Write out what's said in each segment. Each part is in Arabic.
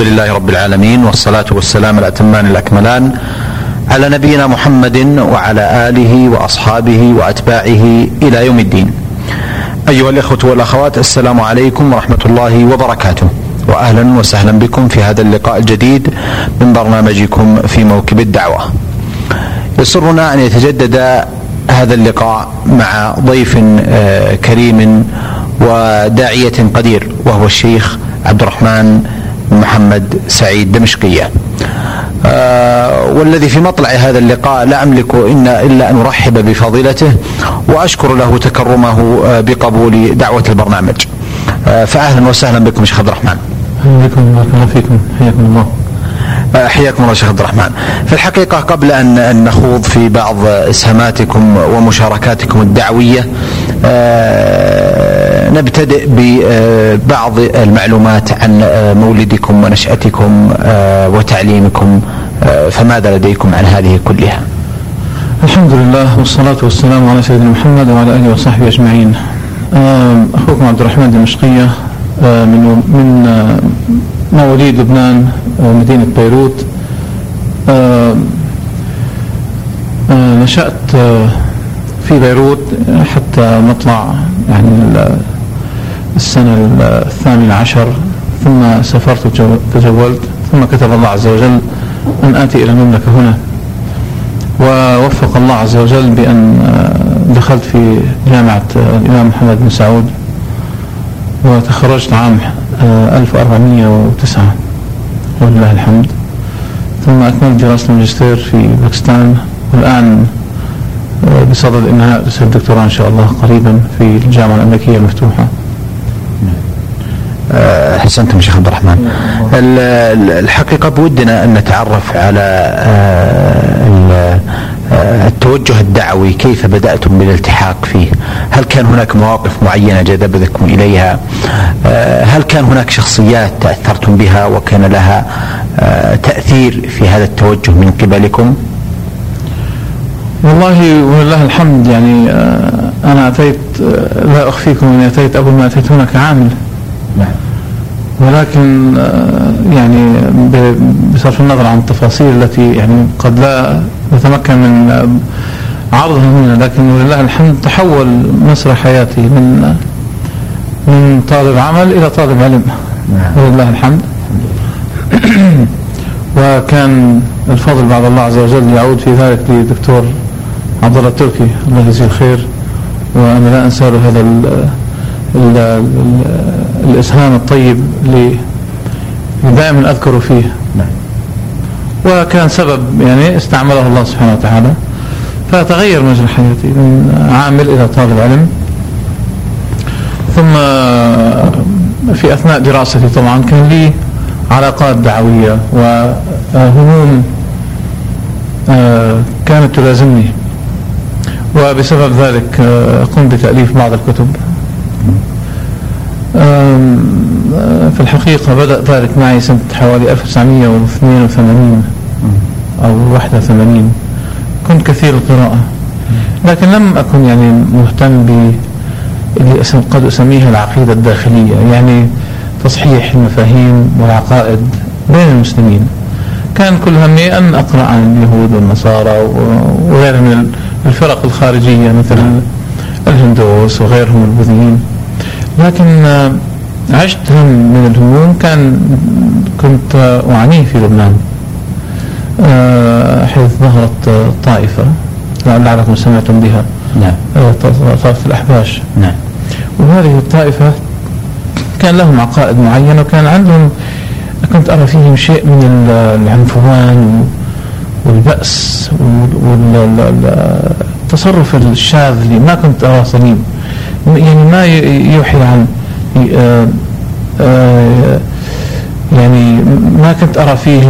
الحمد لله رب العالمين والصلاة والسلام الأتمان الأكملان على نبينا محمد وعلى آله وأصحابه وأتباعه إلى يوم الدين. أيها الإخوة والأخوات السلام عليكم ورحمة الله وبركاته. وأهلا وسهلا بكم في هذا اللقاء الجديد من برنامجكم في موكب الدعوة. يسرنا أن يتجدد هذا اللقاء مع ضيف آه، كريم وداعية قدير وهو الشيخ عبد الرحمن محمد سعيد دمشقية. آه والذي في مطلع هذا اللقاء لا أملك إن إلا أن أرحب بفضيلته وأشكر له تكرمه آه بقبول دعوة البرنامج. آه فأهلا وسهلا بكم شيخ عبد الرحمن. بكم بارك الله فيكم. حياكم الله. حياكم الله شيخ عبد الرحمن. في الحقيقة قبل أن نخوض في بعض إسهاماتكم ومشاركاتكم الدعوية آه، نبتدئ ببعض المعلومات عن آه، مولدكم ونشأتكم وتعليمكم فماذا لديكم عن هذه كلها؟ الحمد لله والصلاة والسلام على سيدنا محمد وعلى آله وصحبه أجمعين أخوكم عبد الرحمن دمشقية من من مواليد لبنان مدينة بيروت آه، آه، نشأت آه، في بيروت حتى مطلع يعني السنة الثامنة عشر ثم سافرت وتجولت ثم كتب الله عز وجل أن آتي إلى المملكة هنا. ووفق الله عز وجل بأن دخلت في جامعة الإمام محمد بن سعود وتخرجت عام 1409 ولله الحمد. ثم أكملت دراسة الماجستير في باكستان والآن آه، بصدد إنهاء رسالة الدكتوراه إن شاء الله قريبا في الجامعة الأمريكية المفتوحة. آه، أحسنتم شيخ عبد الرحمن. الحقيقة بودنا أن نتعرف على آه، التوجه الدعوي كيف بدأتم بالالتحاق فيه؟ هل كان هناك مواقف معينة جذبتكم إليها؟ آه، هل كان هناك شخصيات تأثرتم بها وكان لها آه، تأثير في هذا التوجه من قبلكم؟ والله ولله الحمد يعني آه، أنا أتيت لا أخفيكم أني أتيت أول ما أتيت هنا كعامل نعم. ولكن يعني بصرف النظر عن التفاصيل التي يعني قد لا نتمكن من عرضها هنا لكن ولله الحمد تحول مسرح حياتي من من طالب عمل إلى طالب علم. نعم. ولله الحمد. وكان الفضل بعد الله عز وجل يعود في ذلك لدكتور عبد الله التركي الله يجزيه الخير. وأنا لا أنسى له هذا ال ال ال الإسهام الطيب اللي دائما اذكره فيه. نعم. وكان سبب يعني استعمله الله سبحانه وتعالى فتغير مجرى حياتي من عامل إلى طالب علم. ثم في أثناء دراستي طبعا كان لي علاقات دعوية وهموم آه، كانت تلازمني. وبسبب ذلك آه، قمت بتأليف بعض الكتب. في الحقيقة بدأ ذلك معي سنة حوالي 1982 أو 81 كنت كثير القراءة. لكن لم أكن يعني مهتم ب اللي قد أسميها العقيدة الداخلية يعني تصحيح المفاهيم والعقائد بين المسلمين. كان كل همي أن أقرأ عن اليهود والنصارى وغيرهم من الفرق الخارجية مثل الهندوس وغيرهم البوذيين. لكن عشت هم من الهموم. كان كنت أعانيه في لبنان. آه، حيث ظهرت طائفة لعلكم سمعتم بها. نعم. آه، طائفة الأحباش. نعم. وهذه الطائفة كان لهم عقائد معينة وكان عندهم كنت أرى فيهم شيء من العنفوان والبأس والتصرف الشاذ اللي ما كنت أراه سليم يعني ما يوحي عن آه، يعني ما كنت أرى فيه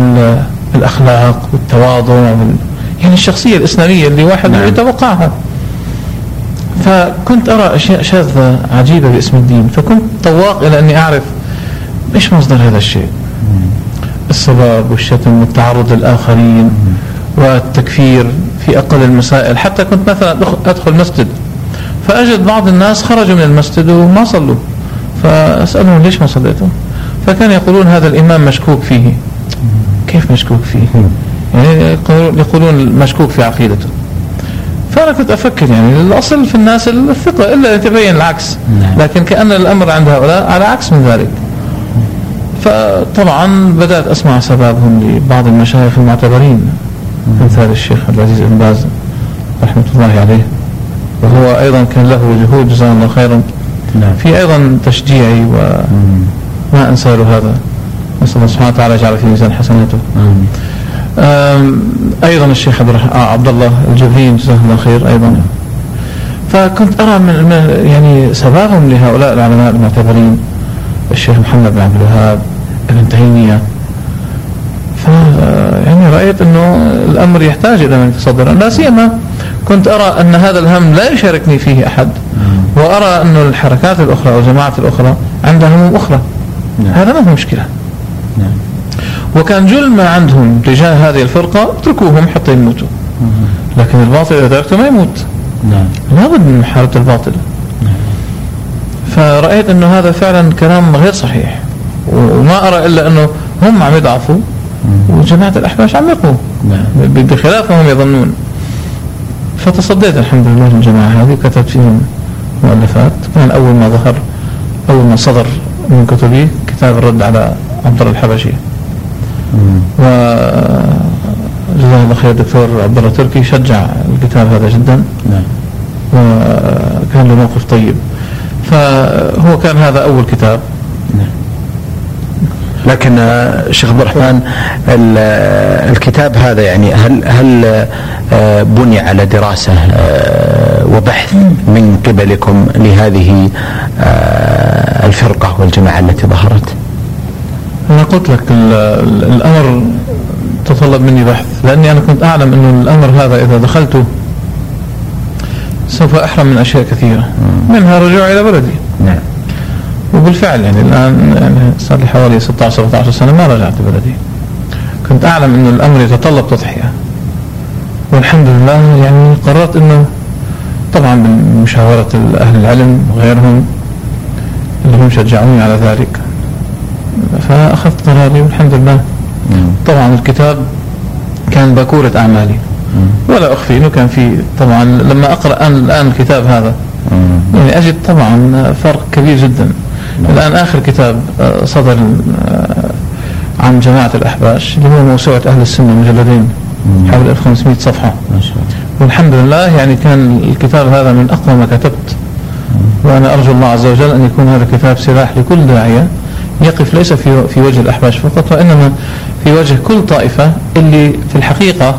الأخلاق والتواضع وال... يعني الشخصية الإسلامية اللي واحد نعم. يتوقعها. فكنت أرى أشياء شاذة عجيبة باسم الدين فكنت طواق إلى أني أعرف إيش مصدر هذا الشيء. السباب والشتم والتعرض للآخرين والتكفير في أقل المسائل. حتى كنت مثلا أدخل مسجد فأجد بعض الناس خرجوا من المسجد وما صلوا. فأسألهم ليش ما صليتم فكان يقولون هذا الإمام مشكوك فيه. كيف مشكوك فيه؟ يعني يقولون مشكوك في عقيدته. فأنا كنت أفكر يعني الأصل في الناس الثقة إلا يتبين العكس. نعم. لكن كأن الأمر عند هؤلاء على عكس من ذلك. فطبعا بدأت أسمع أسبابهم لبعض المشايخ المعتبرين. مثال الشيخ عبد العزيز بن باز رحمة الله عليه. وهو أيضا كان له جهود جزاه الله خيرا. نعم. في أيضا تشجيعي وما أنسى له هذا. نسأل الله سبحانه وتعالى يجعل في ميزان حسناته. أيضا الشيخ عبد الله الجبرين جزاه الله خير أيضا. فكنت أرى من يعني سبابهم لهؤلاء العلماء المعتبرين الشيخ محمد بن عبد الوهاب ابن تيمية. ف يعني رأيت أنه الأمر يحتاج إلى من يتصدر. لا سيما كنت أرى أن هذا الهم لا يشاركني فيه أحد وأرى أن الحركات الأخرى والجماعات الأخرى عندها هموم أخرى نعم. هذا ما هو مشكلة نعم. وكان جل ما عندهم تجاه هذه الفرقة اتركوهم حتى يموتوا لكن الباطل إذا تركته ما يموت نعم. لابد من محاربة الباطل نعم. فرأيت أنه هذا فعلا كلام غير صحيح وما أرى إلا أنه هم عم يضعفوا وجماعة الأحباش عم يقووا نعم. بخلاف ما هم يظنون فتصديت الحمد لله للجماعة هذه كتبت فيهم مؤلفات. كان أول ما ظهر أول ما صدر من كتبي كتاب الرد على عبد الله الحبشي. و جزاه الله خير الدكتور عبد الله تركي شجع الكتاب هذا جدا. نعم. وكان له موقف طيب. فهو كان هذا أول كتاب. نعم. لكن آه، شيخ عبد الرحمن الكتاب هذا يعني هل هل آه، بني على دراسة آه، وبحث من قبلكم لهذه الفرقة والجماعة التي ظهرت؟ أنا قلت لك الأمر تطلب مني بحث لأني أنا كنت أعلم أنه الأمر هذا إذا دخلته سوف أحرم من أشياء كثيرة. منها الرجوع إلى بلدي. نعم. وبالفعل يعني الآن يعني صار لي حوالي 16 17 سنة ما رجعت بلدي كنت أعلم أنه الأمر يتطلب تضحية. والحمد لله يعني قررت أنه طبعا بمشاورة أهل العلم وغيرهم اللي هم شجعوني على ذلك. فأخذت قراري والحمد لله. طبعا الكتاب كان باكورة أعمالي. ولا أخفي أنه كان في طبعا لما أقرأ الآن الكتاب هذا. يعني أجد طبعا فرق كبير جدا. نعم. الآن آخر كتاب آه، صدر آه، عن جماعة الأحباش اللي هو موسوعة أهل السنة مجلدين حوالي 1500 صفحة. ما شاء الله. والحمد لله يعني كان الكتاب هذا من أقوى ما كتبت. وأنا أرجو الله عز وجل أن يكون هذا الكتاب سلاح لكل داعية يقف ليس في في وجه الأحباش فقط وإنما في وجه كل طائفة اللي في الحقيقة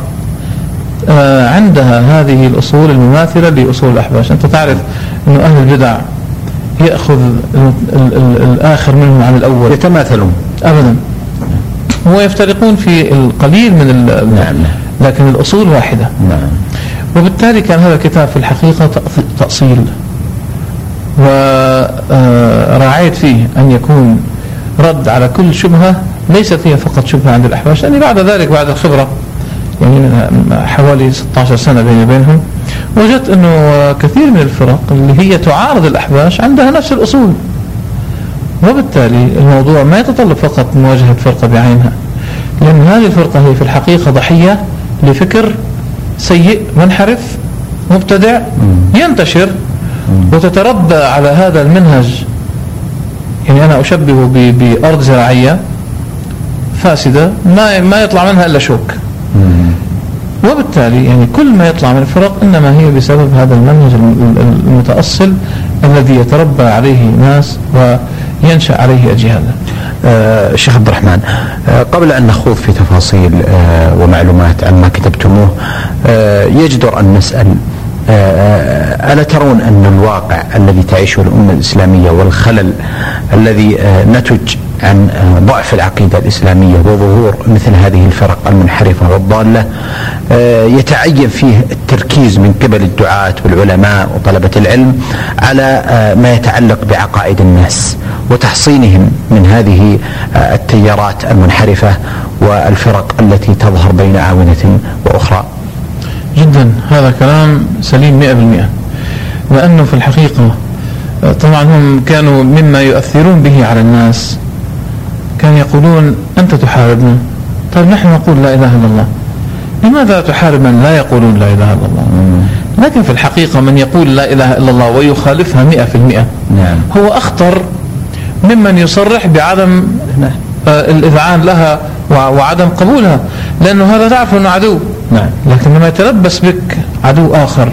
آه، عندها هذه الأصول المماثلة لأصول الأحباش. أنت تعرف أن أهل البدع يأخذ الآخر منهم عن الأول. يتماثلون. أبدا. ويفترقون في القليل من نعم لكن الأصول واحدة. نعم. وبالتالي كان هذا الكتاب في الحقيقة تأصيل. وراعيت فيه أن يكون رد على كل شبهة ليست هي فقط شبهة عند الأحباش لأني بعد ذلك بعد الخبرة يعني حوالي 16 سنة بيني وبينهم وجدت أنه كثير من الفرق اللي هي تعارض الأحباش عندها نفس الأصول. وبالتالي الموضوع ما يتطلب فقط مواجهة فرقة بعينها لأن هذه الفرقة هي في الحقيقة ضحية لفكر سيء منحرف مبتدع ينتشر وتتربى على هذا المنهج. يعني أنا أشبه بأرض زراعية فاسدة ما ما يطلع منها إلا شوك. وبالتالي يعني كل ما يطلع من الفرق إنما هي بسبب هذا المنهج المتأصل الذي يتربى عليه ناس وينشأ عليه أجيال آه شيخ عبد الرحمن آه قبل أن نخوض في تفاصيل آه ومعلومات عن ما كتبتموه آه يجدر أن نسأل آه، آه، ألا ترون أن الواقع الذي تعيشه الأمة الإسلامية والخلل الذي نتج عن ضعف العقيدة الإسلامية وظهور مثل هذه الفرق المنحرفة والضالة يتعين فيه التركيز من قبل الدعاة والعلماء وطلبة العلم على ما يتعلق بعقائد الناس وتحصينهم من هذه التيارات المنحرفة والفرق التي تظهر بين عاونة وأخرى. جدا. هذا كلام سليم مئة بالمئة. لأنه في الحقيقة طبعا هم كانوا مما يؤثرون به على الناس. كانوا يقولون أنت تحاربنا طيب نحن نقول لا إله إلا الله. لماذا تحارب من؟ لا يقولون لا إله إلا الله. لكن في الحقيقة من يقول لا إله إلا الله ويخالفها مئة في المئة نعم. هو أخطر ممن يصرح بعدم آه، الإذعان لها وع- وعدم قبولها لأنه هذا تعرف أنه عدو. نعم. لكن لما يتلبس بك عدو آخر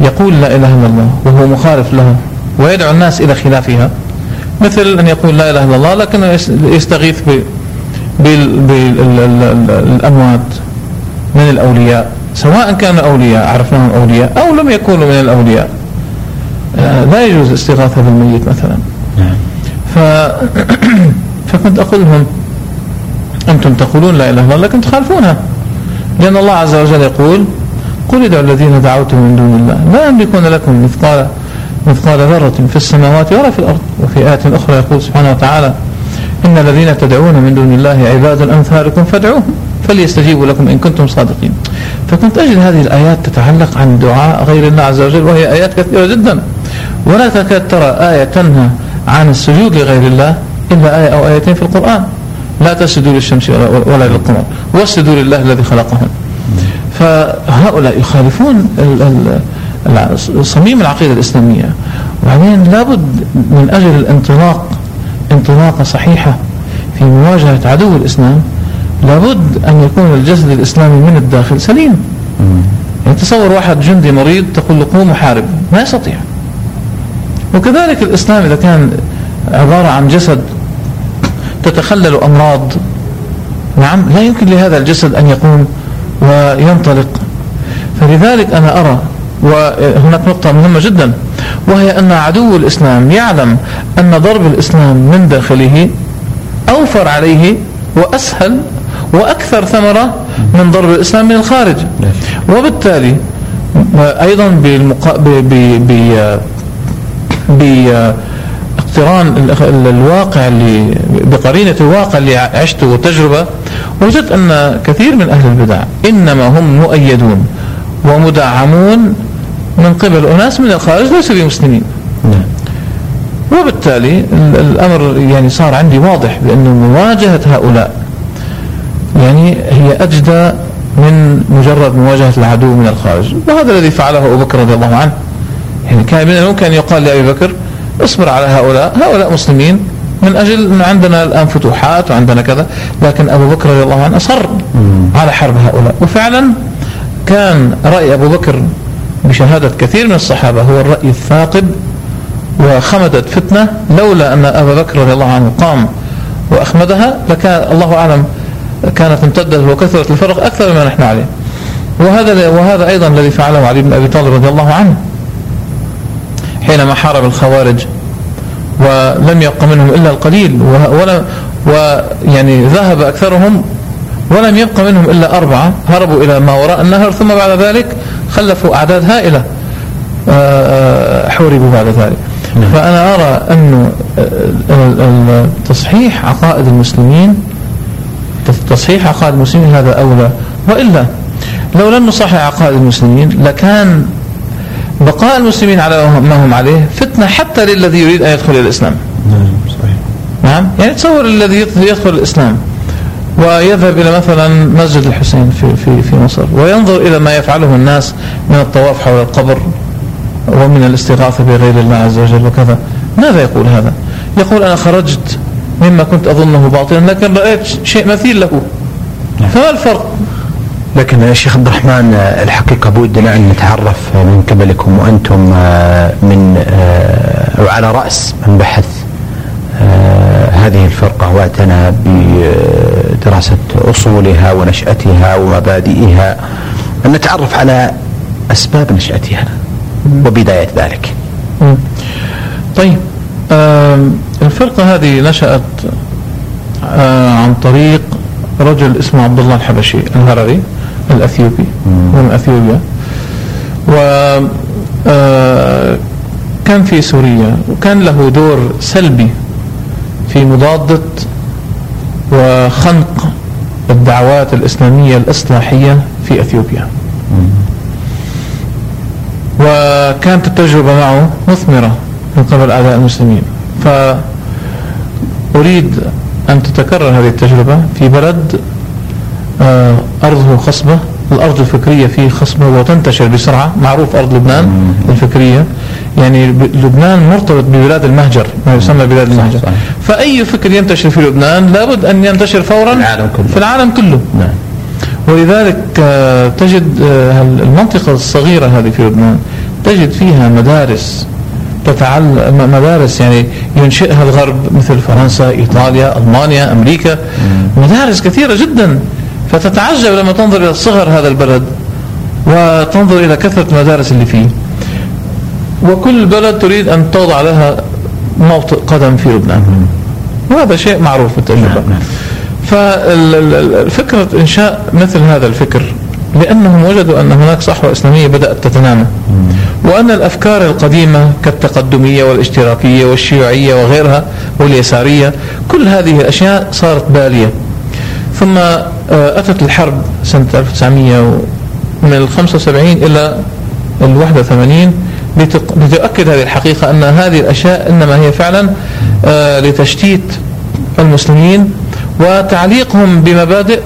يقول لا إله إلا الله وهو مخالف لها ويدعو الناس إلى خلافها. مثل أن يقول لا إله إلا الله لكنه يس- يستغيث بالأموات من الأولياء سواء كانوا أولياء عرفناهم أولياء أو لم يكونوا من الأولياء. آه، لا يجوز الاستغاثة بالميت مثلا. نعم. ف... فكنت أقول لهم أنتم تقولون لا إله إلا الله لكن تخالفونها. لأن الله عز وجل يقول قل ادعوا الذين دعوتم من دون الله لا يملكون لكم مثقال مثقال ذرة في السماوات ولا في الأرض وفي آية أخرى يقول سبحانه وتعالى إن الذين تدعون من دون الله عباد أمثالكم فادعوهم فليستجيبوا لكم إن كنتم صادقين. فكنت أجد هذه الآيات تتعلق عن دعاء غير الله عز وجل وهي آيات كثيرة جدا. ولا تكاد ترى آية تنهى عن السجود لغير الله إلا آية أو آيتين في القرآن. لا تسجدوا للشمس ولا, للقمر واسجدوا لله الذي خلقهم فهؤلاء يخالفون ال- ال- صميم العقيدة الإسلامية. وبعدين لابد من أجل الانطلاق انطلاقة صحيحة في مواجهة عدو الإسلام لابد أن يكون الجسد الإسلامي من الداخل سليم. يعني تصور واحد جندي مريض تقول له قوم وحارب ما يستطيع. وكذلك الإسلام إذا كان عبارة عن جسد تتخلل أمراض نعم لا يمكن لهذا الجسد أن يقوم وينطلق. فلذلك أنا أرى وهناك نقطة مهمة جدا وهي أن عدو الإسلام يعلم أن ضرب الإسلام من داخله أوفر عليه وأسهل وأكثر ثمرة من ضرب الإسلام من الخارج. وبالتالي أيضا بالمقا... ب... ب... ب... باقتران ال- ال- الواقع اللي بقرينة الواقع اللي عشته وتجربة وجدت أن كثير من أهل البدع إنما هم مؤيدون ومدعمون من قبل أناس من الخارج ليسوا بمسلمين نعم. وبالتالي ال- الأمر يعني صار عندي واضح بأن مواجهة هؤلاء يعني هي أجدى من مجرد مواجهة العدو من الخارج. وهذا الذي فعله أبو بكر رضي الله عنه. يعني كان من الممكن أن يقال لأبي بكر اصبر على هؤلاء هؤلاء مسلمين من أجل أن عندنا الآن فتوحات وعندنا كذا. لكن أبو بكر رضي الله عنه أصر على حرب هؤلاء. وفعلا كان رأي أبو بكر بشهادة كثير من الصحابة هو الرأي الثاقب وخمدت فتنة لولا أن أبا بكر رضي الله عنه قام وأخمدها لكان الله أعلم كانت امتدت وكثرت الفرق أكثر مما نحن عليه. وهذا وهذا أيضا الذي فعله علي بن أبي طالب رضي الله عنه. حينما حارب الخوارج ولم يبق منهم إلا القليل و- ولا ويعني ذهب أكثرهم ولم يبق منهم إلا أربعة هربوا إلى ما وراء النهر ثم بعد ذلك خلفوا أعداد هائلة. آه، آه، حوربوا بعد ذلك. فأنا أرى أن تصحيح عقائد المسلمين تصحيح عقائد المسلمين هذا أولى. وإلا لو لم نصحح عقائد المسلمين لكان بقاء المسلمين على ما هم عليه فتنة حتى للذي يريد أن يدخل الإسلام. نعم صحيح. نعم؟ يعني تصور الذي يدخل الإسلام. ويذهب إلى مثلا مسجد الحسين في, في, في مصر وينظر إلى ما يفعله الناس من الطواف حول القبر ومن الاستغاثة بغير الله عز وجل وكذا. ماذا يقول هذا؟ يقول أنا خرجت مما كنت أظنه باطلا لكن رأيت شيء مثيل له. فما الفرق؟ لكن يا شيخ عبد الرحمن آه، الحقيقة بودنا أن نتعرف من قبلكم وأنتم آه، من آه، أو على رأس من بحث آه، هذه الفرقة واعتنى بدراسة أصولها ونشأتها ومبادئها أن نتعرف على أسباب نشأتها وبداية ذلك. طيب الفرقة هذه نشأت عن طريق رجل اسمه عبد الله الحبشي الهروي الأثيوبي من أثيوبيا. و كان في سوريا وكان له دور سلبي في مضادة وخنق الدعوات الإسلامية الإصلاحية في أثيوبيا. وكانت التجربة معه مثمرة من قبل أعداء المسلمين. فأريد أن تتكرر هذه التجربة في بلد آه، أرضه خصبة الأرض الفكرية فيه خصبة وتنتشر بسرعة معروف أرض لبنان الفكرية. يعني لبنان مرتبط ببلاد المهجر ما يسمى بلاد المهجر. صحيح. فأي فكر ينتشر في لبنان لابد أن ينتشر فورا في العالم كله, في العالم كله. نعم. ولذلك آه، تجد آه، المنطقة الصغيرة هذه في لبنان تجد فيها مدارس تتعلم مدارس يعني ينشئها الغرب مثل فرنسا إيطاليا ألمانيا أمريكا. مدارس كثيرة جدا. فتتعجب لما تنظر إلى صغر هذا البلد وتنظر إلى كثرة المدارس اللي فيه. وكل بلد تريد أن توضع لها موطئ قدم في لبنان. وهذا شيء معروف بالتجربه نعم، نعم. ففكره إنشاء مثل هذا الفكر لأنهم وجدوا أن هناك صحوة إسلامية بدأت تتنامى. وأن الأفكار القديمة كالتقدمية والاشتراكية والشيوعية وغيرها واليسارية كل هذه الأشياء صارت بالية. ثم آه، أتت الحرب سنة 1900 من ال 75 إلى ال 81 لتؤكد هذه الحقيقة أن هذه الأشياء إنما هي فعلا آه، لتشتيت المسلمين وتعليقهم بمبادئ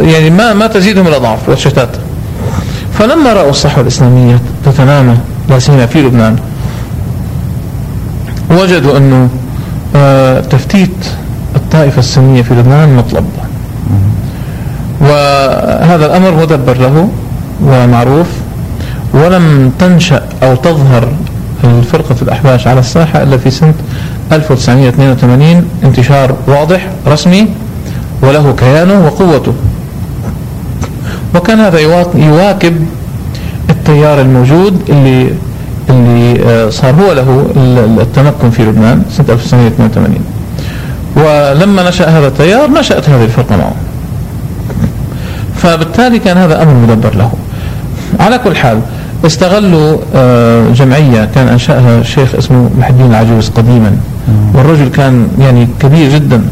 يعني ما ما تزيدهم الا ضعف والشتات. فلما رأوا الصحوة الإسلامية تتنامى لا سيما في لبنان وجدوا أنه آه، تفتيت الطائفة السنية في لبنان مطلب. وهذا الأمر مدبر له ومعروف. ولم تنشأ أو تظهر الفرقة الأحباش على الساحة إلا في سنة 1982 انتشار واضح رسمي وله كيانه وقوته. وكان هذا يواكب التيار الموجود اللي اللي آه، صار هو له التمكن في لبنان سنة 1982 ولما نشأ هذا التيار نشأت هذه الفرقة معه. فبالتالي كان هذا أمر مدبر له. على كل حال استغلوا آه، جمعية كان أنشأها الشيخ اسمه محي الدين العجوز قديما. والرجل كان يعني كبير جدا.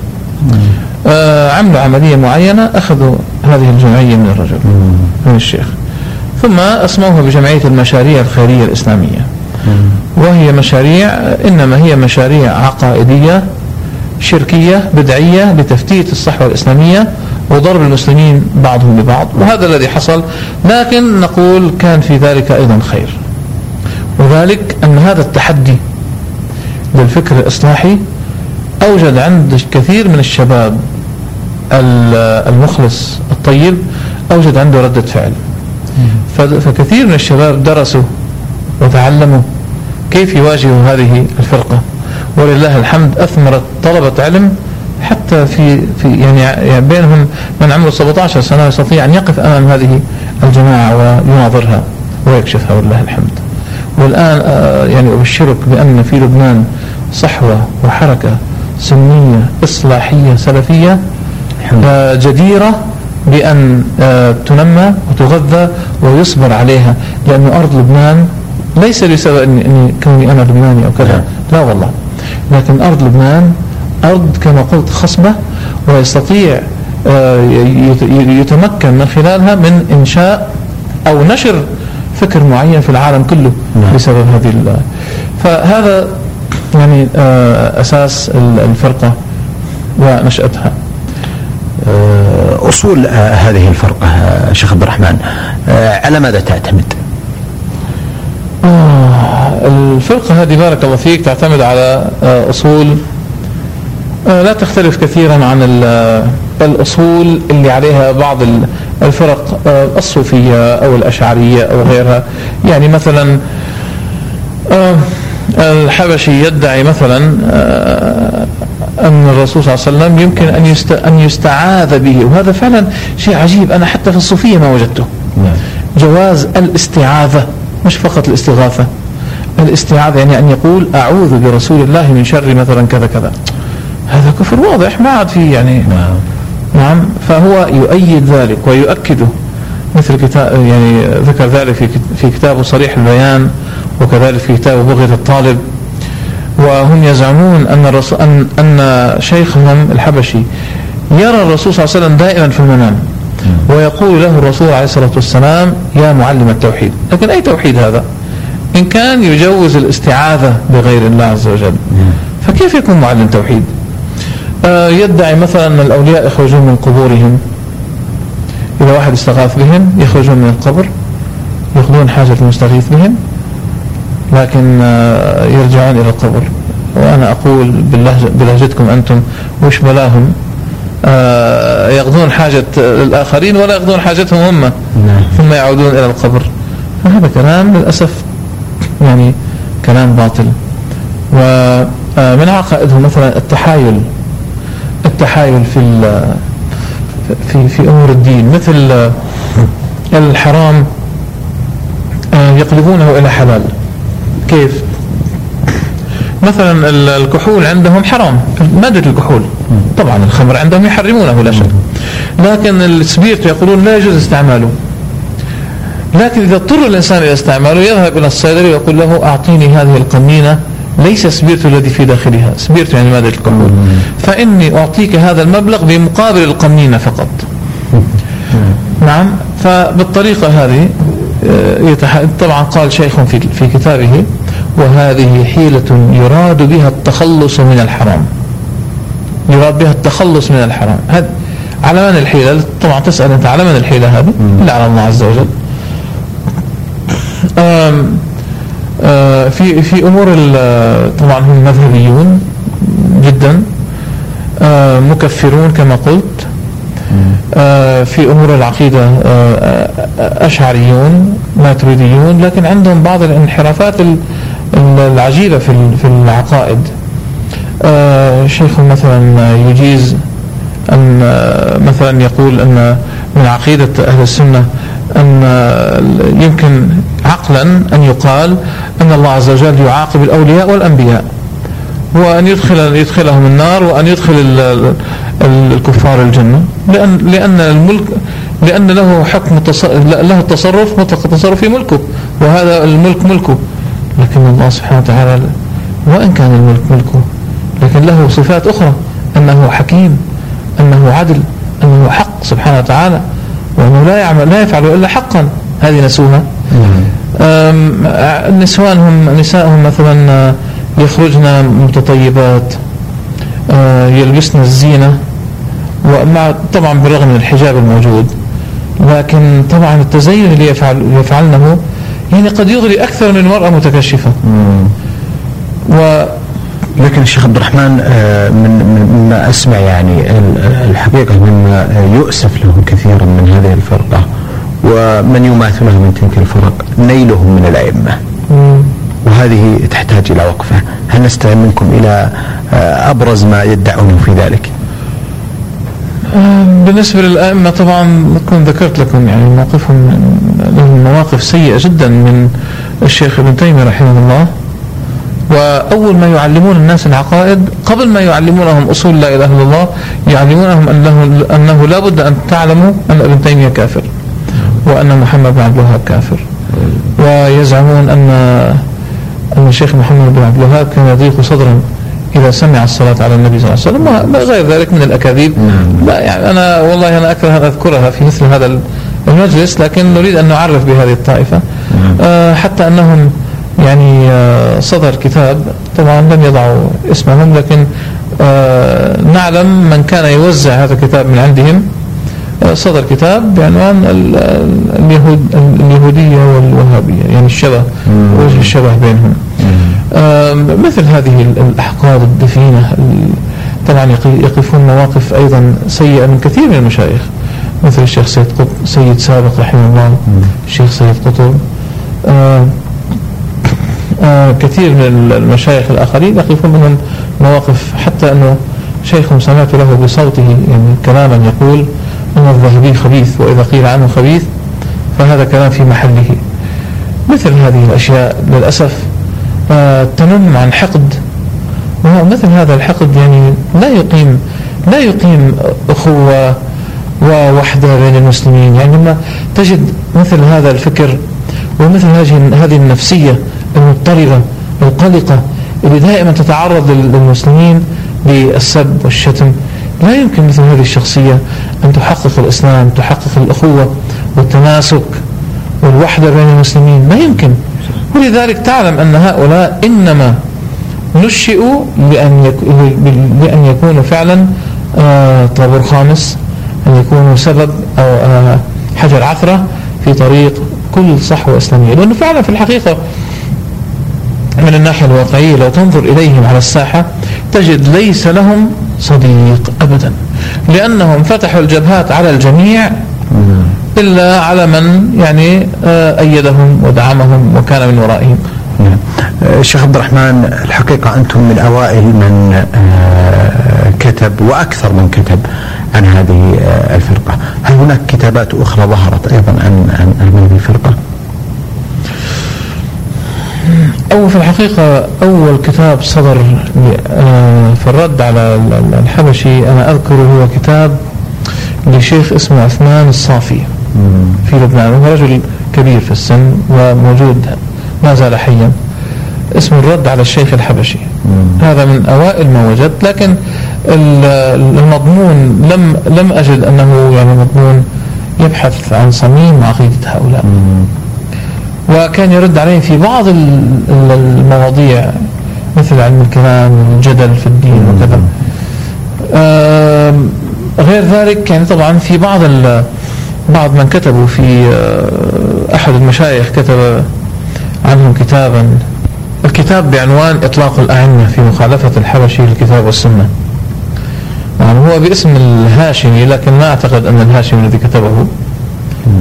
آه، عملوا عملية معينة أخذوا هذه الجمعية من الرجل من الشيخ. ثم أسموها بجمعية المشاريع الخيرية الإسلامية. وهي مشاريع إنما هي مشاريع عقائدية شركية بدعية لتفتيت الصحوة الإسلامية وضرب المسلمين بعضهم ببعض وهذا الذي حصل لكن نقول كان في ذلك أيضا خير. وذلك أن هذا التحدي للفكر الإصلاحي أوجد عند كثير من الشباب المخلص الطيب أوجد عنده ردة فعل. فكثير من الشباب درسوا وتعلموا كيف يواجهوا هذه الفرقة. ولله الحمد أثمرت طلبة علم حتى في في يعني, يعني بينهم من عمره 17 سنة يستطيع أن يقف أمام هذه الجماعة ويناظرها ويكشفها ولله الحمد. والآن آه، يعني أبشرك بأن في لبنان صحوة وحركة سنية إصلاحية سلفية آه، جديرة بأن آه، تنمى وتغذى ويصبر عليها لأن أرض لبنان ليس لسبب أني كوني أنا لبناني أو كذا. نعم. لا والله. لكن أرض لبنان أرض كما قلت خصبة ويستطيع آه، يتمكن من خلالها من إنشاء أو نشر فكر معين في العالم كله نعم. بسبب هذه فهذا يعني أساس الفرقة ونشأتها آه، أصول آه، هذه الفرقة آه، شيخ عبد الرحمن على ماذا تعتمد؟ الفرقة هذه بارك الله فيك تعتمد على أصول لا تختلف كثيرا عن الأصول اللي عليها بعض الفرق الصوفية أو الأشعرية أو غيرها. يعني مثلا الحبشي يدعي مثلا أن الرسول صلى الله عليه وسلم يمكن أن أن يستعاذ به. وهذا فعلا شيء عجيب. أنا حتى في الصوفية ما وجدته. نعم. جواز الاستعاذة مش فقط الاستغاثة. الاستعاذة يعني أن يقول أعوذ برسول الله من شر مثلا كذا كذا. هذا كفر واضح ما عاد فيه يعني نعم نعم فهو يؤيد ذلك ويؤكده مثل كتاب يعني ذكر ذلك في في كتابه صريح البيان وكذلك في كتابه بغية الطالب وهم يزعمون أن الرسول أن أن شيخهم الحبشي يرى الرسول صلى الله عليه وسلم دائما في المنام ويقول له الرسول عليه الصلاة والسلام يا معلم التوحيد. لكن أي توحيد هذا؟ إن كان يجوز الاستعاذة بغير الله عز وجل فكيف يكون معلم توحيد؟ يدعي مثلا أن الأولياء يخرجون من قبورهم. إذا واحد استغاث بهم يخرجون من القبر يقضون حاجة المستغيث بهم لكن آه، يرجعون إلى القبر. وأنا أقول بلهجتكم أنتم وش بلاهم؟ آه، يقضون حاجة الآخرين ولا يقضون حاجتهم هم؟ نعم. ثم يعودون إلى القبر. فهذا كلام للأسف يعني كلام باطل. ومن عقائدهم مثلا التحايل. التحايل في في في أمور الدين مثل الحرام آه، يقلبونه إلى حلال. كيف؟ مثلا الكحول عندهم حرام مادة الكحول. طبعا الخمر عندهم يحرمونه لا شك. لكن السبيرت يقولون لا يجوز استعماله. لكن إذا اضطر الإنسان إلى استعماله يذهب إلى الصيدلي ويقول له أعطيني هذه القنينة ليس سبيرت الذي في داخلها. سبيرت يعني مادة الكحول فإني أعطيك هذا المبلغ بمقابل القنينة فقط. نعم. فبالطريقة هذه آه، طبعا قال شيخ في في كتابه وهذه حيلة يراد بها التخلص من الحرام. يراد بها التخلص من الحرام. هذا على من الحيلة؟ طبعا تسأل أنت على من الحيلة هذه؟ إلا على الله عز وجل. في في أمور طبعا هم مذهبيون جدا مكفرون كما قلت. في أمور العقيدة أشعريون ماتريديون لكن عندهم بعض الانحرافات العجيبة في في العقائد. شيخ مثلا يجيز أن مثلا يقول أن من عقيدة أهل السنة أن يمكن عقلا أن يقال أن الله عز وجل يعاقب الأولياء والأنبياء. وأن يدخل يدخلهم النار وأن يدخل الكفار الجنة. لأن لأن الملك لأن له حكم له التصرف مطلق التصرف في ملكه. وهذا الملك ملكه. لكن الله سبحانه وتعالى وإن كان الملك ملكه لكن له صفات أخرى. أنه حكيم أنه عدل أنه حق سبحانه وتعالى. وأنه لا يعمل لا يفعل إلا حقا. هذه نسوها. نسوانهم نسائهم مثلا آه، يخرجن متطيبات آه، يلبسن الزينة ومع طبعا بالرغم من الحجاب الموجود لكن طبعا التزين اللي يفعل يفعلنه يعني قد يغري أكثر من مرأة متكشفة. و لكن الشيخ عبد الرحمن آه، من مما أسمع يعني الحقيقة مما يؤسف له كثيرا من هذه الفرقة ومن يماثله من تلك الفرق نيلهم من الأئمة. وهذه تحتاج إلى وقفة، هل نستمع منكم إلى آه، أبرز ما يدعونه في ذلك؟ آه، بالنسبة للأئمة طبعا أكون ذكرت لكم يعني موقفهم لهم مواقف سيئة جدا من الشيخ ابن تيمية رحمه الله وأول ما يعلمون الناس العقائد قبل ما يعلمونهم أصول لا إله إلا الله يعلمونهم أنه, أنه لا بد أن تعلموا أن ابن تيمية كافر وأن محمد بن عبد الوهاب كافر. ويزعمون أن أن الشيخ محمد بن عبد الوهاب كان يضيق صدرا إذا سمع الصلاة على النبي صلى الله عليه وسلم وغير ذلك من الأكاذيب. لا يعني أنا والله أنا أكره أن أذكرها في مثل هذا المجلس لكن نريد أن نعرف بهذه الطائفة. آه، حتى أنهم يعني آه، صدر كتاب طبعا لم يضعوا اسمهم لكن آه، نعلم من كان يوزع هذا الكتاب من عندهم. آه، صدر كتاب بعنوان اليهود اليهودية والوهابية يعني الشبه وجه الشبه بينهم. مثل هذه الأحقاد الدفينة طبعا يقفون مواقف أيضا سيئة من كثير من المشايخ مثل الشيخ سيد قطب سيد سابق رحمه الله الشيخ سيد قطب. كثير من المشايخ الآخرين يقفون منهم مواقف حتى أنه شيخ سمعت له بصوته يعني كلاما يقول أن الذهبي خبيث وإذا قيل عنه خبيث فهذا كلام في محله. مثل هذه الأشياء للأسف آه، تنم عن حقد. ومثل هذا الحقد يعني لا يقيم لا يقيم أخوة ووحدة بين المسلمين. يعني لما تجد مثل هذا الفكر ومثل هذه هذه النفسية المضطربة القلقة اللي دائما تتعرض للمسلمين بالسب والشتم. لا يمكن مثل هذه الشخصية أن تحقق الإسلام تحقق الأخوة والتماسك والوحدة بين المسلمين. ما يمكن. ولذلك تعلم أن هؤلاء إنما نشئوا لأن, لأن يكونوا فعلا آه، طابور خامس أن يكونوا سبب أو آه، حجر عثرة في طريق كل صحوة إسلامية. لأنه فعلا في الحقيقة من الناحية الواقعية لو تنظر إليهم على الساحة تجد ليس لهم صديق أبدا لأنهم فتحوا الجبهات على الجميع إلا على من يعني آه، أيدهم ودعمهم وكان من ورائهم نعم. الشيخ عبد الرحمن الحقيقة أنتم من أوائل من آه، كتب وأكثر من كتب عن هذه آه، الفرقة هل هناك كتابات أخرى ظهرت أيضا عن عن هذه الفرقة؟ أو في الحقيقة أول كتاب صدر آه، في الرد على الحبشي أنا أذكر هو كتاب لشيخ اسمه عثمان الصافي في لبنان. وهو رجل كبير في السن وموجود ما زال حيا. اسمه الرد على الشيخ الحبشي. هذا من أوائل ما وجدت لكن المضمون لم لم أجد أنه يعني مضمون يبحث عن صميم عقيدة هؤلاء. وكان يرد عليه في بعض المواضيع مثل علم الكلام والجدل في الدين وكذا. غير ذلك يعني طبعا في بعض بعض من كتبوا في آه، أحد المشايخ كتب عنهم كتابا. الكتاب بعنوان إطلاق الأئمة في مخالفة الحبشي للكتاب والسنة. يعني هو باسم الهاشمي لكن ما أعتقد أن الهاشمي الذي كتبه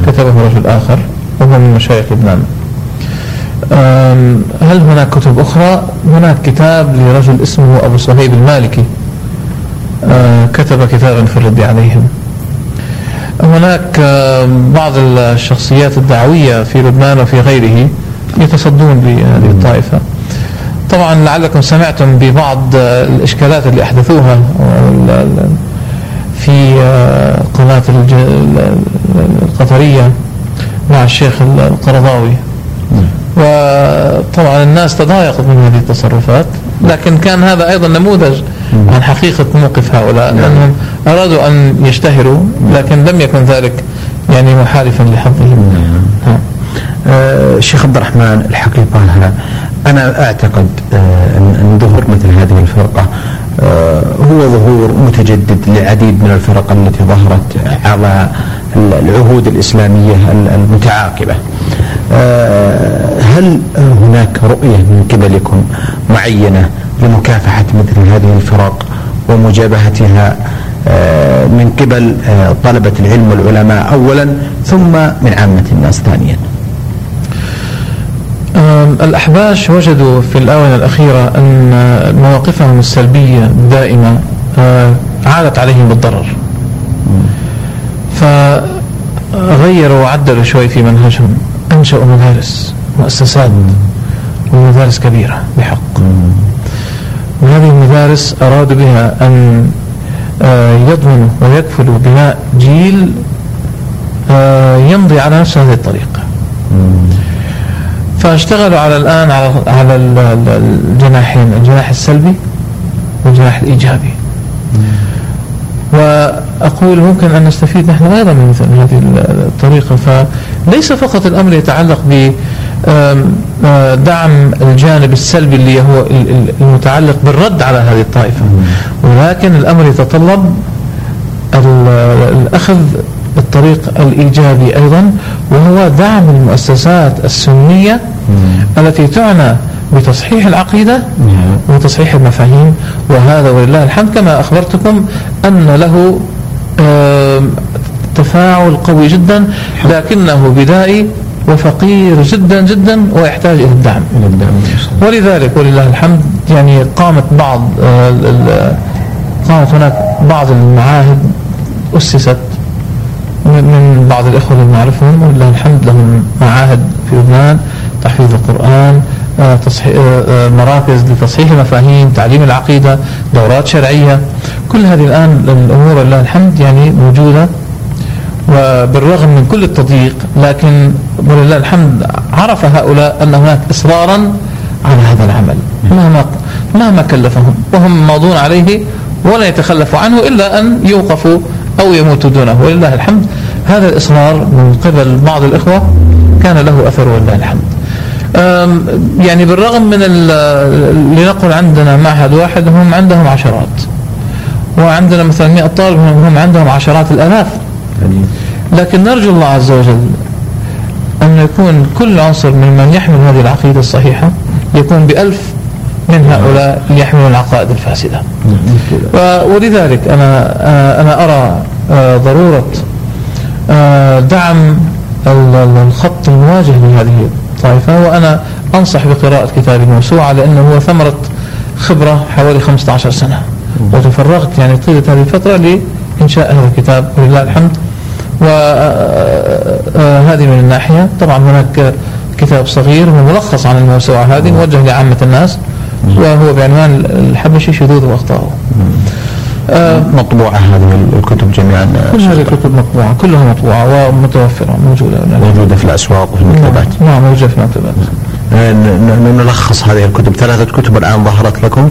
كتبه رجل آخر وهو من مشايخ لبنان. هل هناك كتب أخرى؟ هناك كتاب لرجل اسمه أبو صهيب المالكي. أه، كتب كتابا في الرد عليهم. هناك بعض الشخصيات الدعوية في لبنان وفي غيره يتصدون بهذه الطائفة. طبعا لعلكم سمعتم ببعض الإشكالات اللي أحدثوها في أه، قناة القطرية مع الشيخ القرضاوي. وطبعا الناس تضايقت من هذه التصرفات لكن كان هذا أيضا نموذج عن حقيقة موقف هؤلاء نعم. لأنهم أرادوا أن يشتهروا لكن لم يكن ذلك يعني محالفا لحظهم نعم. آه شيخ عبد الرحمن الحقيقة أنا أعتقد آه أن ظهور مثل هذه الفرقة آه هو ظهور متجدد لعديد من الفرق التي ظهرت على العهود الإسلامية المتعاقبة. آه، هل هناك رؤية من قبلكم معينة لمكافحة مثل هذه الفرق ومجابهتها آه، من قبل آه، طلبة العلم والعلماء أولا ثم من عامة الناس ثانيا؟ الأحباش وجدوا في الآونة الأخيرة أن مواقفهم السلبية دائما عادت عليهم بالضرر. فغيروا وعدلوا شوي في منهجهم. أنشأوا مدارس مؤسسات ومدارس كبيرة بحق. وهذه المدارس أرادوا بها أن آه، يضمنوا ويكفلوا بناء جيل آه، يمضي على نفس هذه الطريقة. فاشتغلوا على الآن على على الجناحين الجناح السلبي والجناح الإيجابي. وأقول ممكن أن نستفيد نحن أيضا من مثل هذه الطريقة. فليس فقط الأمر يتعلق ب دعم الجانب السلبي اللي هو المتعلق بالرد على هذه الطائفة ولكن الأمر يتطلب الأخذ بالطريق الإيجابي أيضا وهو دعم المؤسسات السنية التي تعنى بتصحيح العقيدة وتصحيح المفاهيم وهذا ولله الحمد كما أخبرتكم أن له تفاعل قوي جدا لكنه بدائي وفقير جدا جدا ويحتاج إلى الدعم. ولذلك ولله الحمد يعني قامت بعض قامت هناك بعض المعاهد أسست من بعض الإخوة اللي نعرفهم. ولله الحمد لهم معاهد في لبنان تحفيظ القرآن آه، آه، آه، مراكز لتصحيح المفاهيم تعليم العقيدة دورات شرعية. كل هذه الآن الأمور لله الحمد يعني موجودة. وبالرغم من كل التضييق لكن ولله الحمد عرف هؤلاء أن هناك إصرارا على هذا العمل مهما مهما كلفهم وهم ماضون عليه ولا يتخلفوا عنه إلا أن يوقفوا أو يموتوا دونه ولله الحمد. هذا الإصرار من قبل بعض الإخوة كان له أثر ولله الحمد. يعني بالرغم من لنقل عندنا معهد واحد هم عندهم عشرات وعندنا مثلا 100 طالب هم هم عندهم عشرات الآلاف. لكن نرجو الله عز وجل أن يكون كل عنصر ممن يحمل هذه العقيدة الصحيحة يكون بألف من هؤلاء يحملون العقائد الفاسدة. ولذلك أنا أنا أرى آه، ضرورة آه، دعم ال- ال- الخط المواجه لهذه الطائفة وأنا أنصح بقراءة كتاب الموسوعة لأنه هو ثمرة خبرة حوالي 15 سنة. وتفرغت يعني طيلة هذه الفترة لإنشاء هذا الكتاب ولله الحمد. وهذه من الناحية. طبعا هناك كتاب صغير ملخص عن الموسوعة هذه موجه لعامة الناس وهو بعنوان الحبشي شذوذ وأخطاؤه آه، مطبوعة هذه الكتب جميعا. كل هذه الكتب مطبوعة كلها مطبوعة ومتوفرة موجودة موجودة في الأسواق وفي المكتبات. نعم نعم، موجودة في المكتبات. آه، نلخص هذه الكتب. ثلاثة كتب الآن ظهرت لكم.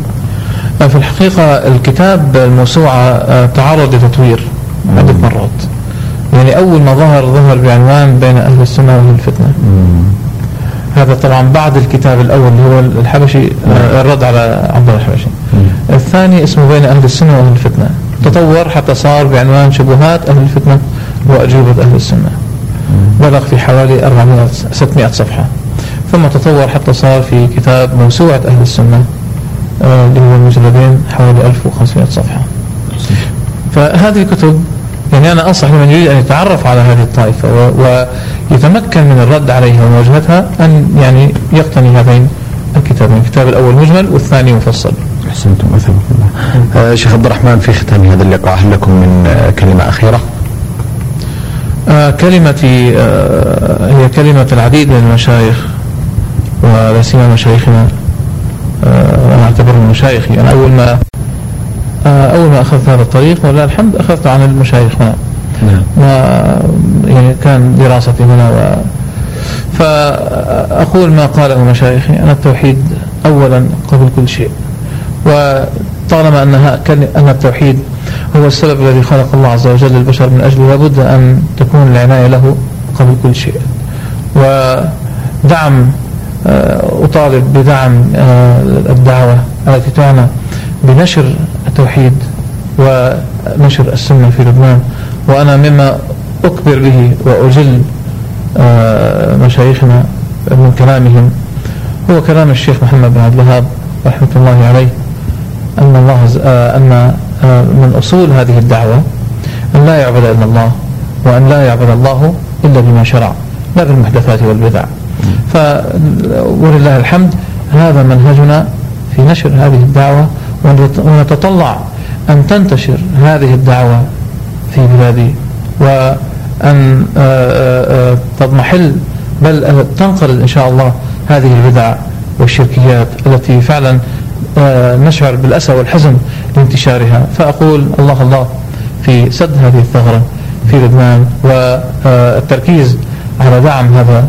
في الحقيقة الكتاب الموسوعة آه، تعرض لتطوير عدة مرات. يعني أول ما ظهر ظهر بعنوان بين أهل السنة وأهل الفتنة. هذا طبعا بعد الكتاب الأول اللي هو الحبشي الرد على عبد الله الحبشي. الثاني اسمه بين أهل السنة وأهل الفتنة. تطور حتى صار بعنوان شبهات أهل الفتنة وأجوبة أهل السنة. بلغ في حوالي 400 600 صفحة. ثم تطور حتى صار في كتاب موسوعة أهل السنة آه، اللي هو مجلدين حوالي 1500 صفحة. فهذه الكتب يعني أنا أنصح لمن يريد أن يتعرف على هذه الطائفة ويتمكن من الرد عليها ومواجهتها أن يعني يقتني هذين الكتابين الكتاب الأول مجمل والثاني مفصل. أحسنتم أثابكم الله. آه، شيخ عبد الرحمن في ختام هذا اللقاء هل لكم من آه، كلمة أخيرة؟ آه كلمتي آه هي كلمة العديد من المشايخ ولا سيما مشايخنا. آه أنا أعتبرهم مشايخي. أنا أول ما أول ما أخذت هذا الطريق ولله الحمد أخذت عن المشايخ هنا نعم يعني كان دراستي هنا و فأقول ما قاله مشايخي. أن التوحيد أولا قبل كل شيء. وطالما أنها كان أن التوحيد هو السبب الذي خلق الله عز وجل البشر من أجله لابد أن تكون العناية له قبل كل شيء. ودعم آه، أطالب بدعم آه، الدعوة التي تعنى بنشر التوحيد ونشر السنة في لبنان وأنا مما أكبر به وأجل آه، مشايخنا من كلامهم هو كلام الشيخ محمد بن عبد الوهاب رحمة الله عليه أن الله آه، أن آه، من أصول هذه الدعوة أن لا يعبد إلا الله وأن لا يعبد الله إلا بما شرع لا بالمحدثات والبدع. ولله الحمد هذا منهجنا في نشر هذه الدعوة ونتطلع أن تنتشر هذه الدعوة في بلادي وأن آه، آه، آه، تضمحل بل تنقرض إن شاء الله هذه البدع والشركيات التي فعلا نشعر بالأسى والحزن لانتشارها. فأقول الله الله في سد هذه الثغرة في لبنان والتركيز على دعم هذا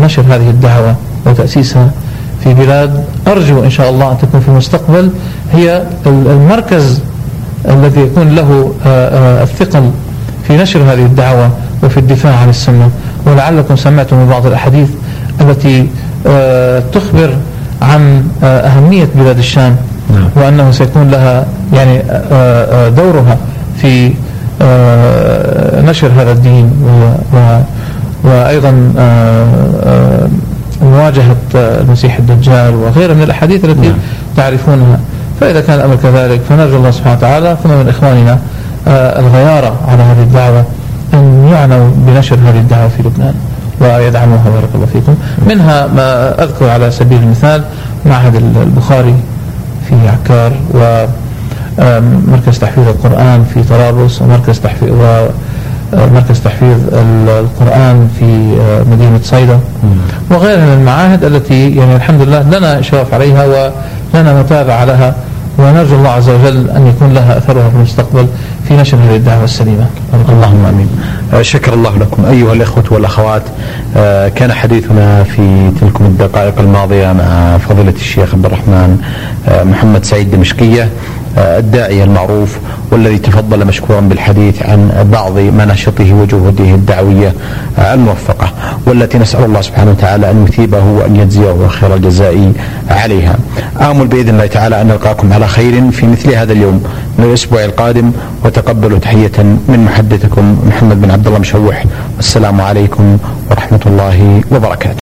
نشر هذه الدعوة وتأسيسها في بلاد أرجو إن شاء الله أن تكون في المستقبل هي المركز الذي يكون له آه، آه، الثقل في نشر هذه الدعوة وفي الدفاع عن السنة ولعلكم سمعتم من بعض الأحاديث التي آه، تخبر عن أهمية بلاد الشام نعم. وأنه سيكون لها يعني دورها في نشر هذا الدين وأيضا مواجهة المسيح الدجال وغيرها من الأحاديث التي نعم. تعرفونها فإذا كان الأمر كذلك فنرجو الله سبحانه وتعالى ثم من إخواننا آه، الغيارة على هذه الدعوة أن يعنوا بنشر هذه الدعوة في لبنان ويدعموها بارك الله فيكم منها ما أذكر على سبيل المثال معهد البخاري في عكار ومركز تحفيظ القرآن في طرابلس ومركز تحفيظ ومركز تحفيظ ال- القرآن في آه، مدينة صيدا. وغيرها من المعاهد التي يعني الحمد لله لنا إشراف عليها ولنا متابعة لها ونرجو الله عز وجل أن يكون لها أثرها في المستقبل في نشر هذه الدعوة السليمة. اللهم آمين. آه، شكر الله لكم. أيها الإخوة والأخوات آه، كان حديثنا في تلكم الدقائق الماضية مع فضيلة الشيخ عبد الرحمن محمد سعيد دمشقية. الداعية المعروف والذي تفضل مشكورا بالحديث عن بعض مناشطه وجهوده الدعوية الموفقة والتي نسأل الله سبحانه وتعالى أن يثيبه وأن يجزيه خير الجزاء عليها. آمل بإذن الله تعالى أن نلقاكم على خير في مثل هذا اليوم من الأسبوع القادم وتقبلوا تحية من محدثكم محمد بن عبد الله مشوح. والسلام عليكم ورحمة الله وبركاته.